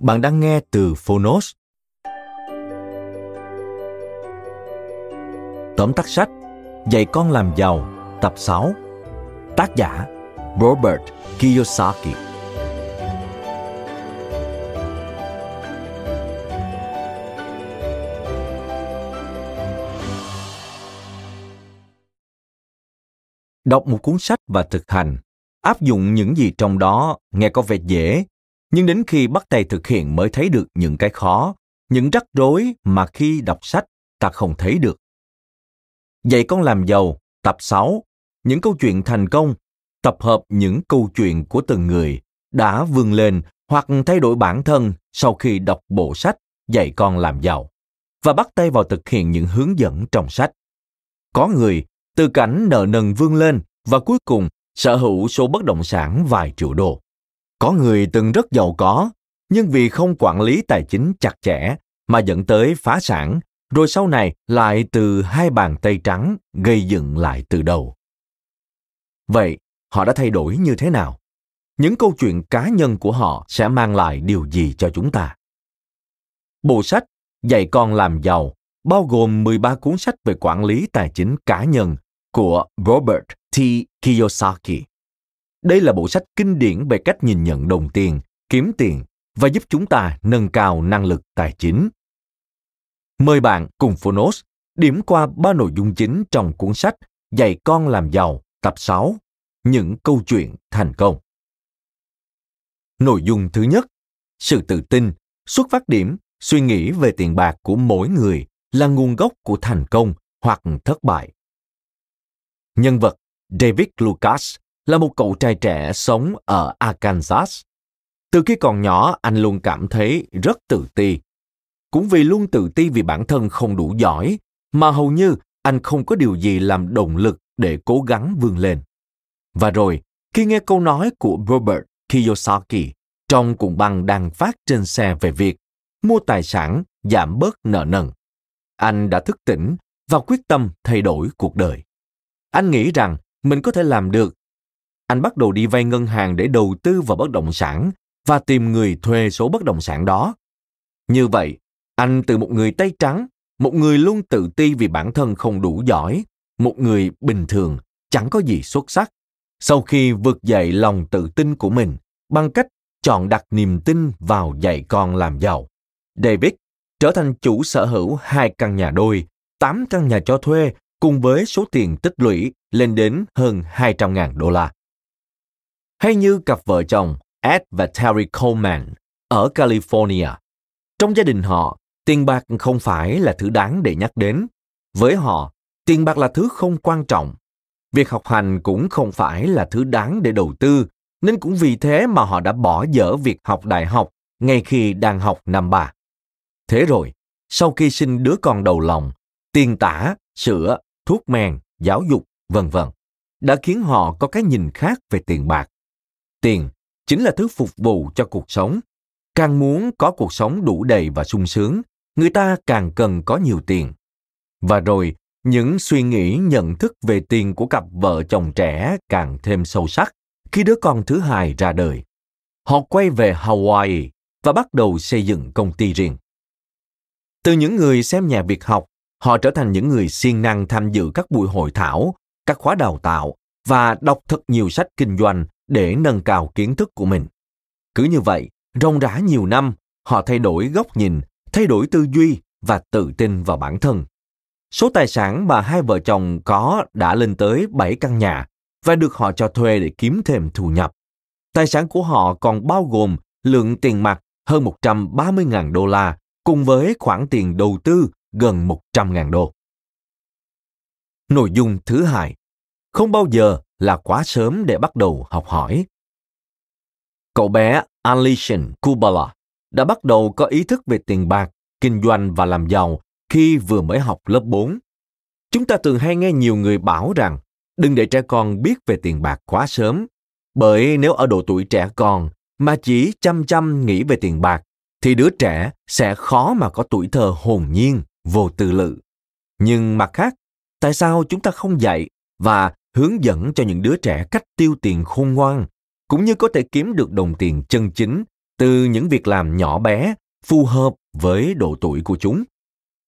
Bạn đang nghe từ Phonos. Tóm tắt sách Dạy con làm giàu tập 6 Tác giả Robert Kiyosaki. Đọc một cuốn sách và thực hành, áp dụng những gì trong đó nghe có vẻ dễ nhưng đến khi bắt tay thực hiện mới thấy được những cái khó, những rắc rối mà khi đọc sách ta không thấy được. Dạy con làm giàu, tập 6 những câu chuyện thành công, tập hợp những câu chuyện của từng người đã vươn lên hoặc thay đổi bản thân sau khi đọc bộ sách dạy con làm giàu và bắt tay vào thực hiện những hướng dẫn trong sách. Có người, từ cảnh nợ nần vươn lên và cuối cùng sở hữu số bất động sản vài triệu đô có người từng rất giàu có, nhưng vì không quản lý tài chính chặt chẽ mà dẫn tới phá sản, rồi sau này lại từ hai bàn tay trắng gây dựng lại từ đầu. Vậy, họ đã thay đổi như thế nào? Những câu chuyện cá nhân của họ sẽ mang lại điều gì cho chúng ta? Bộ sách Dạy con làm giàu bao gồm 13 cuốn sách về quản lý tài chính cá nhân của Robert T. Kiyosaki. Đây là bộ sách kinh điển về cách nhìn nhận đồng tiền, kiếm tiền và giúp chúng ta nâng cao năng lực tài chính. Mời bạn cùng Phonos điểm qua ba nội dung chính trong cuốn sách Dạy con làm giàu tập 6 Những câu chuyện thành công. Nội dung thứ nhất, sự tự tin, xuất phát điểm, suy nghĩ về tiền bạc của mỗi người là nguồn gốc của thành công hoặc thất bại. Nhân vật David Lucas là một cậu trai trẻ sống ở Arkansas. Từ khi còn nhỏ, anh luôn cảm thấy rất tự ti. Cũng vì luôn tự ti vì bản thân không đủ giỏi, mà hầu như anh không có điều gì làm động lực để cố gắng vươn lên. Và rồi, khi nghe câu nói của Robert Kiyosaki trong cuộn băng đang phát trên xe về việc mua tài sản giảm bớt nợ nần, anh đã thức tỉnh và quyết tâm thay đổi cuộc đời. Anh nghĩ rằng mình có thể làm được anh bắt đầu đi vay ngân hàng để đầu tư vào bất động sản và tìm người thuê số bất động sản đó. Như vậy, anh từ một người tay trắng, một người luôn tự ti vì bản thân không đủ giỏi, một người bình thường, chẳng có gì xuất sắc. Sau khi vượt dậy lòng tự tin của mình bằng cách chọn đặt niềm tin vào dạy con làm giàu, David trở thành chủ sở hữu hai căn nhà đôi, tám căn nhà cho thuê cùng với số tiền tích lũy lên đến hơn 200.000 đô la hay như cặp vợ chồng Ed và Terry Coleman ở California. Trong gia đình họ, tiền bạc không phải là thứ đáng để nhắc đến. Với họ, tiền bạc là thứ không quan trọng. Việc học hành cũng không phải là thứ đáng để đầu tư, nên cũng vì thế mà họ đã bỏ dở việc học đại học ngay khi đang học năm ba. Thế rồi, sau khi sinh đứa con đầu lòng, tiền tả, sữa, thuốc men, giáo dục, vân vân đã khiến họ có cái nhìn khác về tiền bạc tiền chính là thứ phục vụ cho cuộc sống. Càng muốn có cuộc sống đủ đầy và sung sướng người ta càng cần có nhiều tiền. Và rồi những suy nghĩ nhận thức về tiền của cặp vợ chồng trẻ càng thêm sâu sắc khi đứa con thứ hai ra đời. Họ quay về hawaii và bắt đầu xây dựng công ty riêng. Từ những người xem nhà việc học, họ trở thành những người siêng năng tham dự các buổi hội thảo, các khóa đào tạo và đọc thật nhiều sách kinh doanh để nâng cao kiến thức của mình. Cứ như vậy, rong rã nhiều năm, họ thay đổi góc nhìn, thay đổi tư duy và tự tin vào bản thân. Số tài sản mà hai vợ chồng có đã lên tới 7 căn nhà và được họ cho thuê để kiếm thêm thu nhập. Tài sản của họ còn bao gồm lượng tiền mặt hơn 130.000 đô la cùng với khoản tiền đầu tư gần 100.000 đô. Nội dung thứ hai, không bao giờ là quá sớm để bắt đầu học hỏi. Cậu bé Alishan Kubala đã bắt đầu có ý thức về tiền bạc, kinh doanh và làm giàu khi vừa mới học lớp 4. Chúng ta thường hay nghe nhiều người bảo rằng đừng để trẻ con biết về tiền bạc quá sớm, bởi nếu ở độ tuổi trẻ con mà chỉ chăm chăm nghĩ về tiền bạc thì đứa trẻ sẽ khó mà có tuổi thơ hồn nhiên, vô tư lự. Nhưng mặt khác, tại sao chúng ta không dạy và hướng dẫn cho những đứa trẻ cách tiêu tiền khôn ngoan, cũng như có thể kiếm được đồng tiền chân chính từ những việc làm nhỏ bé, phù hợp với độ tuổi của chúng?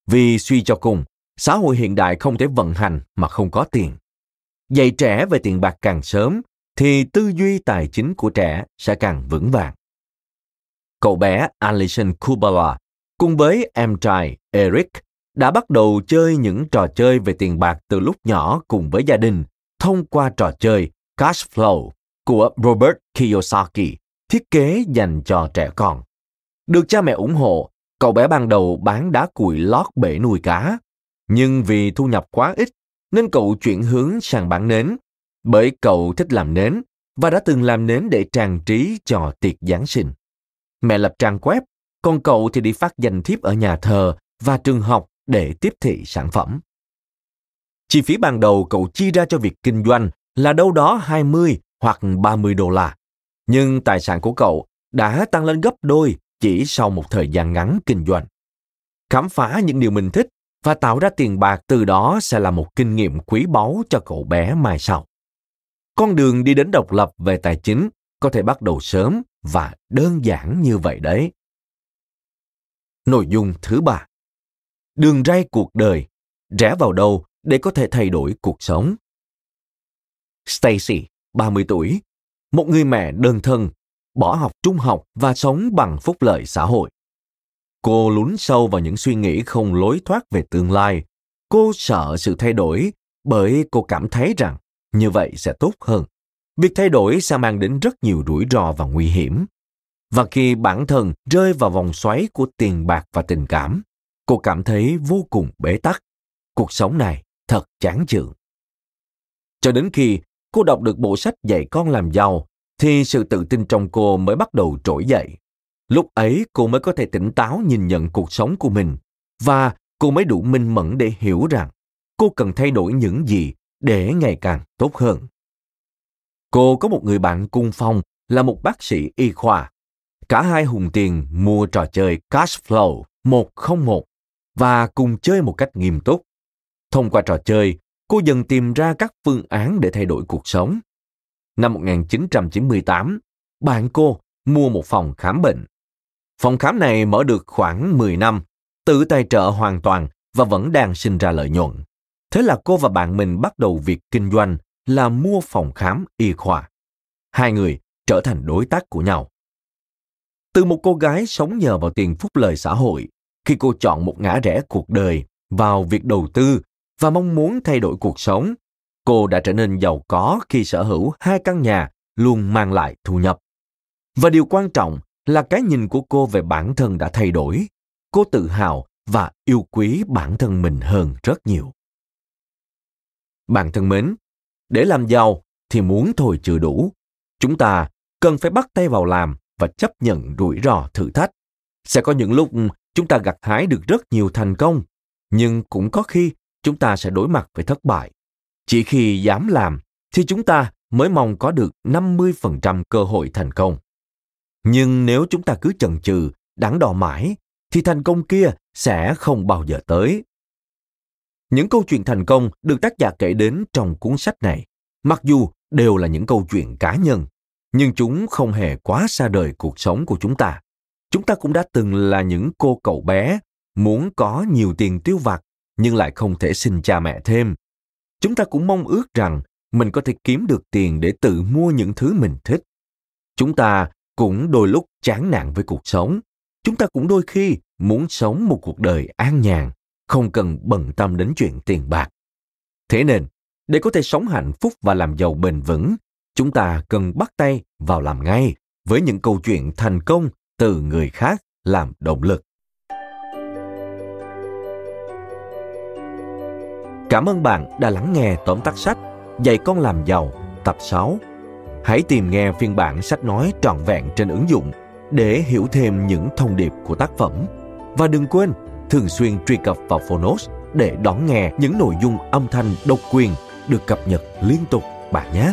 Vì suy cho cùng, xã hội hiện đại không thể vận hành mà không có tiền. Dạy trẻ về tiền bạc càng sớm thì tư duy tài chính của trẻ sẽ càng vững vàng. Cậu bé Alison Kubala cùng với em trai Eric đã bắt đầu chơi những trò chơi về tiền bạc từ lúc nhỏ cùng với gia đình thông qua trò chơi Cash Flow của Robert Kiyosaki, thiết kế dành cho trẻ con. Được cha mẹ ủng hộ, cậu bé ban đầu bán đá cuội lót bể nuôi cá. Nhưng vì thu nhập quá ít, nên cậu chuyển hướng sang bán nến. Bởi cậu thích làm nến và đã từng làm nến để trang trí cho tiệc Giáng sinh. Mẹ lập trang web, còn cậu thì đi phát danh thiếp ở nhà thờ và trường học để tiếp thị sản phẩm. Chi phí ban đầu cậu chi ra cho việc kinh doanh là đâu đó 20 hoặc 30 đô la. Nhưng tài sản của cậu đã tăng lên gấp đôi chỉ sau một thời gian ngắn kinh doanh. Khám phá những điều mình thích và tạo ra tiền bạc từ đó sẽ là một kinh nghiệm quý báu cho cậu bé mai sau. Con đường đi đến độc lập về tài chính có thể bắt đầu sớm và đơn giản như vậy đấy. Nội dung thứ ba. Đường ray cuộc đời, rẽ vào đâu để có thể thay đổi cuộc sống. Stacy, 30 tuổi, một người mẹ đơn thân, bỏ học trung học và sống bằng phúc lợi xã hội. Cô lún sâu vào những suy nghĩ không lối thoát về tương lai. Cô sợ sự thay đổi bởi cô cảm thấy rằng như vậy sẽ tốt hơn. Việc thay đổi sẽ mang đến rất nhiều rủi ro và nguy hiểm. Và khi bản thân rơi vào vòng xoáy của tiền bạc và tình cảm, cô cảm thấy vô cùng bế tắc. Cuộc sống này thật chán chường. Cho đến khi cô đọc được bộ sách dạy con làm giàu, thì sự tự tin trong cô mới bắt đầu trỗi dậy. Lúc ấy cô mới có thể tỉnh táo nhìn nhận cuộc sống của mình và cô mới đủ minh mẫn để hiểu rằng cô cần thay đổi những gì để ngày càng tốt hơn. Cô có một người bạn cung phong là một bác sĩ y khoa. Cả hai hùng tiền mua trò chơi Cash Flow 101 và cùng chơi một cách nghiêm túc. Thông qua trò chơi, cô dần tìm ra các phương án để thay đổi cuộc sống. Năm 1998, bạn cô mua một phòng khám bệnh. Phòng khám này mở được khoảng 10 năm, tự tài trợ hoàn toàn và vẫn đang sinh ra lợi nhuận. Thế là cô và bạn mình bắt đầu việc kinh doanh là mua phòng khám y khoa. Hai người trở thành đối tác của nhau. Từ một cô gái sống nhờ vào tiền phúc lợi xã hội, khi cô chọn một ngã rẽ cuộc đời vào việc đầu tư và mong muốn thay đổi cuộc sống, cô đã trở nên giàu có khi sở hữu hai căn nhà luôn mang lại thu nhập. Và điều quan trọng là cái nhìn của cô về bản thân đã thay đổi. Cô tự hào và yêu quý bản thân mình hơn rất nhiều. Bạn thân mến, để làm giàu thì muốn thôi chưa đủ. Chúng ta cần phải bắt tay vào làm và chấp nhận rủi ro thử thách. Sẽ có những lúc chúng ta gặt hái được rất nhiều thành công, nhưng cũng có khi chúng ta sẽ đối mặt với thất bại. Chỉ khi dám làm thì chúng ta mới mong có được 50% cơ hội thành công. Nhưng nếu chúng ta cứ chần chừ, đắn đo mãi, thì thành công kia sẽ không bao giờ tới. Những câu chuyện thành công được tác giả kể đến trong cuốn sách này, mặc dù đều là những câu chuyện cá nhân, nhưng chúng không hề quá xa đời cuộc sống của chúng ta. Chúng ta cũng đã từng là những cô cậu bé muốn có nhiều tiền tiêu vặt nhưng lại không thể xin cha mẹ thêm. Chúng ta cũng mong ước rằng mình có thể kiếm được tiền để tự mua những thứ mình thích. Chúng ta cũng đôi lúc chán nản với cuộc sống. Chúng ta cũng đôi khi muốn sống một cuộc đời an nhàn, không cần bận tâm đến chuyện tiền bạc. Thế nên, để có thể sống hạnh phúc và làm giàu bền vững, chúng ta cần bắt tay vào làm ngay với những câu chuyện thành công từ người khác làm động lực. Cảm ơn bạn đã lắng nghe tóm tắt sách Dạy con làm giàu, tập 6. Hãy tìm nghe phiên bản sách nói trọn vẹn trên ứng dụng để hiểu thêm những thông điệp của tác phẩm. Và đừng quên thường xuyên truy cập vào Phonos để đón nghe những nội dung âm thanh độc quyền được cập nhật liên tục bạn nhé.